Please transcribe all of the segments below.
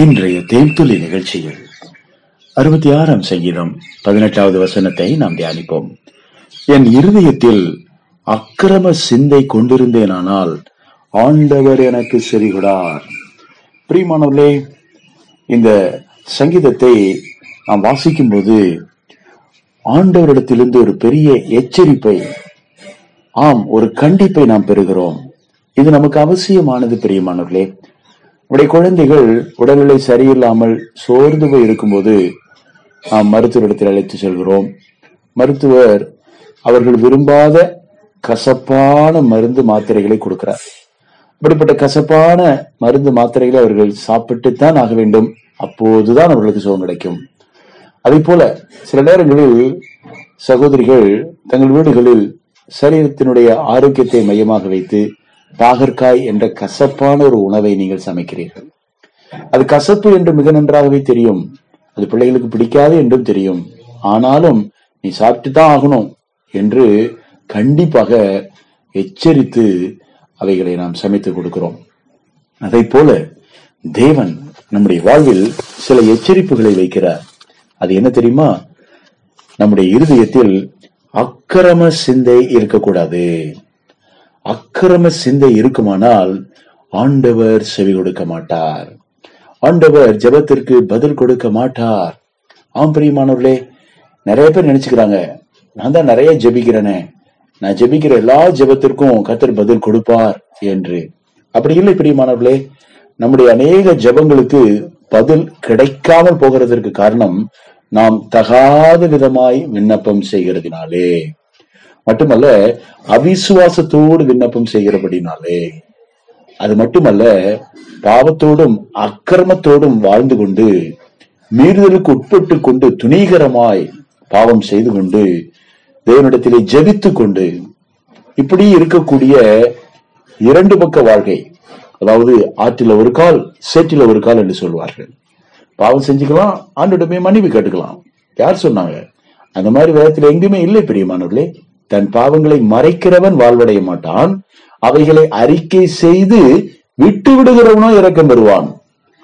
இன்றைய தேவ்துளி நிகழ்ச்சியில் அறுபத்தி ஆறாம் சங்கீதம் பதினெட்டாவது வசனத்தை நாம் தியானிப்போம். என் இருதயத்தில் அக்கிரம சிந்தை கொண்டிருந்தேனானால் ஆண்டவர் எனக்கு செறிகுடார் பிரியமானவர்களே இந்த சங்கீதத்தை நாம் வாசிக்கும் போது ஆண்டவரிடத்திலிருந்து ஒரு பெரிய எச்சரிப்பை ஆம் ஒரு கண்டிப்பை நாம் பெறுகிறோம். இது நமக்கு அவசியமானது பிரியமானவர்களே. உடைய குழந்தைகள் உடல்நிலை சரியில்லாமல் சோர்ந்து போய் இருக்கும்போது நாம் மருத்துவரிடத்தில் அழைத்து செல்கிறோம். மருத்துவர் அவர்கள் விரும்பாத கசப்பான மருந்து மாத்திரைகளை கொடுக்கிறார். அப்படிப்பட்ட கசப்பான மருந்து மாத்திரைகளை அவர்கள் சாப்பிட்டுத்தான் ஆக வேண்டும். அப்போதுதான் அவர்களுக்கு சுகம் கிடைக்கும். அதே போல சில நேரங்களில் சகோதரிகள் தங்கள் வீடுகளில் சரீரத்தினுடைய ஆரோக்கியத்தை மையமாக வைத்து பாகற்காய் என்ற கசப்பான ஒரு உணவை நீங்கள் சமைக்கிறீர்கள். அது கசப்பு என்று மிக நன்றாகவே தெரியும். அது பிள்ளைகளுக்கு பிடிக்காது என்றும் தெரியும். ஆனாலும் நீ சாப்பிட்டு தான் ஆகணும் என்று கண்டிப்பாக எச்சரித்து அவைகளை நாம் சமைத்து கொடுக்கிறோம். அதை போல தேவன் நம்முடைய வாழ்வில் சில எச்சரிப்புகளை வைக்கிறார். அது என்ன தெரியுமா? நம்முடைய இருதயத்தில் அக்கிரம சிந்தை இருக்கக்கூடாது. அக்கிரம சிந்தை இருக்குமானால் ஆண்டவர் செவி கொடுக்க மாட்டார். ஆண்டவர் ஜெபத்திற்கு பதில் கொடுக்க மாட்டார். ஆம் பிரியமானவர்களே நிறைய பேர் நினைச்சுக்கிறாங்க நான் தான் நிறைய ஜெபிக்கிறேனே. நான் ஜெபிக்கிற எல்லா ஜெபத்திற்கும் கத்தர் பதில் கொடுப்பார் என்று. அப்படி இல்லை பிரியமானவர்களே நம்முடைய அநேக ஜெபங்களுக்கு பதில் கிடைக்காமல் போகிறதற்கு காரணம் நாம் தகாத விதமாய் விண்ணப்பம் செய்கிறதுனாலே. மட்டுமல்ல அவிசுவாசத்தோடு விண்ணப்பம் செய்கிறபடினாலே அது மட்டுமல்ல பாவத்தோடும் அக்கிரமத்தோடும் வாழ்ந்து கொண்டு மீறுதலுக்கு உட்பட்டு கொண்டு துணிகரமாய் பாவம் செய்து கொண்டு தேவனிடத்திலே ஜபித்து கொண்டு இப்படி இருக்கக்கூடிய இரண்டு பக்க வாழ்க்கை அதாவது ஆற்றில ஒரு கால் சேற்றில ஒரு கால் என்று சொல்வார்கள். பாவம் செஞ்சுக்கலாம் ஆண்டிடமே மன்னிப்பு கேட்டுக்கலாம். யார் சொன்னாங்க? அந்த மாதிரி வேதத்துல எங்குமே இல்லை பெரியமானவர்களே. தன் பாவங்களை மறைக்கிறவன் வாழ்வடைய மாட்டான். அவைகளை அறிக்கை செய்து விட்டு விடுகிறவனோ இறக்கம் பெறுவான்.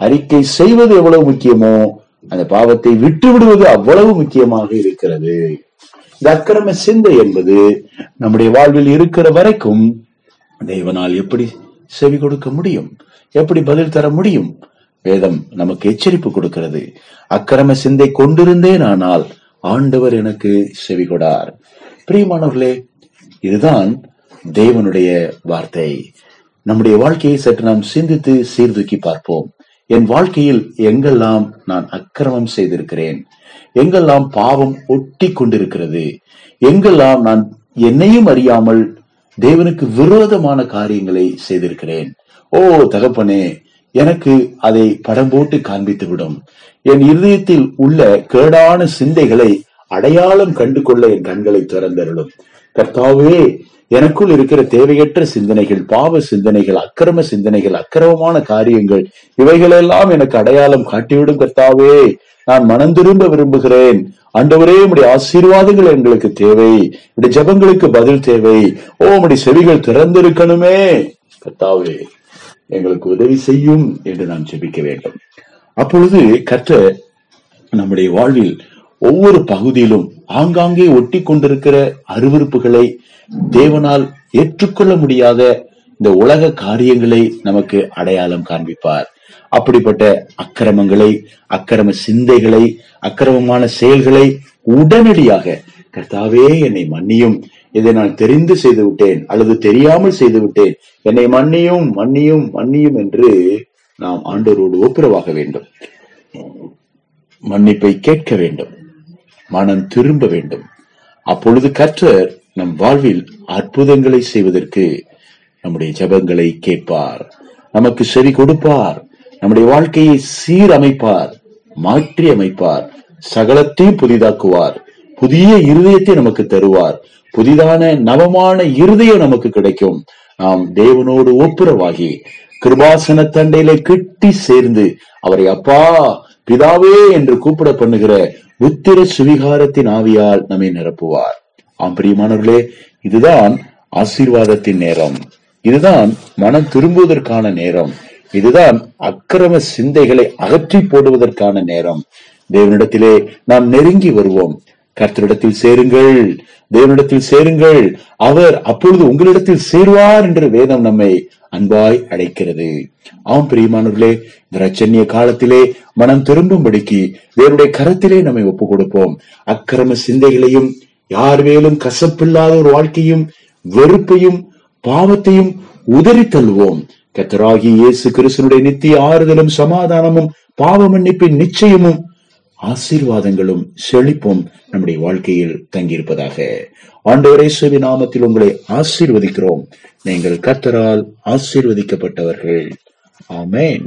அறிக்கை செய்வது எவ்வளவு முக்கியமோ அந்த பாவத்தை விட்டு விடுவது அவ்வளவு முக்கியமாக இருக்கிறது. இந்த அக்கிரம சிந்தை என்பது நம்முடைய வாழ்வில் இருக்கிற வரைக்கும் தேவனால் எப்படி செவி கொடுக்க முடியும்? எப்படி பதில் தர முடியும்? வேதம் நமக்கு எச்சரிப்பு கொடுக்கிறது. அக்கிரம சிந்தை கொண்டிருந்தேன் ஆனால் ஆண்டவர் எனக்கு செவி கொடார். பிரியமானவர்களே இதுதான் தேவனுடைய வார்த்தை. நம்முடைய வாழ்க்கையை சற்று நாம் சிந்தித்து சீர்தூக்கி பார்ப்போம். என் வாழ்க்கையில் எங்கெல்லாம் நான் அக்கிரமம் செய்திருக்கிறேன்? எங்கெல்லாம் பாவம் ஒட்டி கொண்டிருக்கிறது? எங்கெல்லாம் நான் என்னையும் அறியாமல் தேவனுக்கு விரோதமான காரியங்களை செய்திருக்கிறேன்? ஓ தகப்பனே எனக்கு அதை படம் போட்டு காண்பித்து விடும் என் இருதயத்தில் உள்ள கேடான சிந்தைகளை அடையாளம் கண்டு கொள்ள என் கண்களை திறந்தருளும். கர்த்தாவே எனக்குள் இருக்கிற தேவையற்ற சிந்தனைகள் பாவ சிந்தனைகள் அக்கிரம சிந்தனைகள் அக்கிரமமான காரியங்கள் இவைகளெல்லாம் எனக்கு அடையாளம் காட்டிவிடும் கர்த்தாவே. நான் மனம் திரும்ப விரும்புகிறேன். ஆண்டவரே உடைய ஆசீர்வாதங்கள் எங்களுக்கு தேவை. உடைய ஜபங்களுக்கு பதில் தேவை. ஓ உடைய செவிகள் திறந்திருக்கணுமே. கர்த்தாவே எங்களுக்கு உதவி செய்யும் என்று நாம் ஜெபிக்க வேண்டும். அப்பொழுது கர்த்த நம்முடைய வாழ்வில் ஒவ்வொரு பகுதியிலும் ஆங்காங்கே ஒட்டி கொண்டிருக்கிற அருவறுப்புகளை தேவனால் ஏற்றுக்கொள்ள முடியாத இந்த உலக காரியங்களை நமக்கு அடையாளம் காண்பிப்பார். அப்படிப்பட்ட அக்கிரமங்களை அக்கிரம சிந்தைகளை அக்கிரமமான செயல்களை உடனடியாக கர்த்தாவே என்னை மன்னியும். இதை நான் தெரிந்து செய்து விட்டேன் அல்லது தெரியாமல் செய்து விட்டேன் என்னை மன்னியும் மன்னியும் மன்னியும் என்று நாம் ஆண்டோரோடு ஒப்புரவாக வேண்டும். மன்னிப்பை கேட்க வேண்டும். மனம் திரும்ப வேண்டும். அப்பொழுது கற்றர் நம் வாழ்வில் அற்புதங்களை செய்வதற்கு நம்முடைய ஜபங்களை கேட்பார். நமக்கு செவி கொடுப்பார். நம்முடைய வாழ்க்கையை சீரமைப்பார் மாற்றி அமைப்பார் சகலத்தையும் புதிதாக்குவார். புதிய இருதயத்தை நமக்கு தருவார். புதிதான நவமான இருதயம் நமக்கு கிடைக்கும். நாம் தேவனோடு ஒப்புரவாகி கிருபாசன தண்டையில கிட்டி சேர்ந்து அவரை அப்பா பிதாவே என்று கூப்பிட பண்ணுகிற உத்திர சுவிகாரத்தின் ஆவியால் நம்மை நிரப்புவார். ஆம் பிரியமானவர்களே இதுதான் ஆசீர்வாதத்தின் நேரம். இதுதான் மனம் திரும்புவதற்கான நேரம். இதுதான் அக்கிரம சிந்தைகளை அகற்றி போடுவதற்கான நேரம். தேவனிடத்திலே நாம் நெருங்கி வருவோம். கர்த்தரிடத்தில் சேருங்கள். தேவனிடத்தில் சேருங்கள். அவர் அப்பொழுது உங்களிடத்தில் சேருவார் என்று வேதம் நம்மை அன்பாய் அழைக்கிறது. ஆம் பிரியமானவர்களே இந்த ரச்சன்ய காலத்திலே மனம் திரும்பும்படிக்கு தேவனுடைய கரத்திலே நம்மை ஒப்பு கொடுப்போம் அக்கிரம சிந்தைகளையும் யார் மேலும் கசப்பில்லாத ஒரு வாழ்க்கையும் வெறுப்பையும் பாவத்தையும் உதறி தள்ளுவோம். கத்தராகி இயேசு கிறிஸ்தனுடைய நித்திய ஆறுதலும் சமாதானமும் பாவ மன்னிப்பின் நிச்சயமும் ஆசீர்வாதங்களும் செழிப்பும் நம்முடைய வாழ்க்கையில் தங்கியிருப்பதாக. ஆண்டவரே சுவி நாமத்தில் உங்களை ஆசீர்வதிக்கிறோம். நீங்கள் கத்தரால் ஆசீர்வதிக்கப்பட்டவர்கள். ஆமேன்.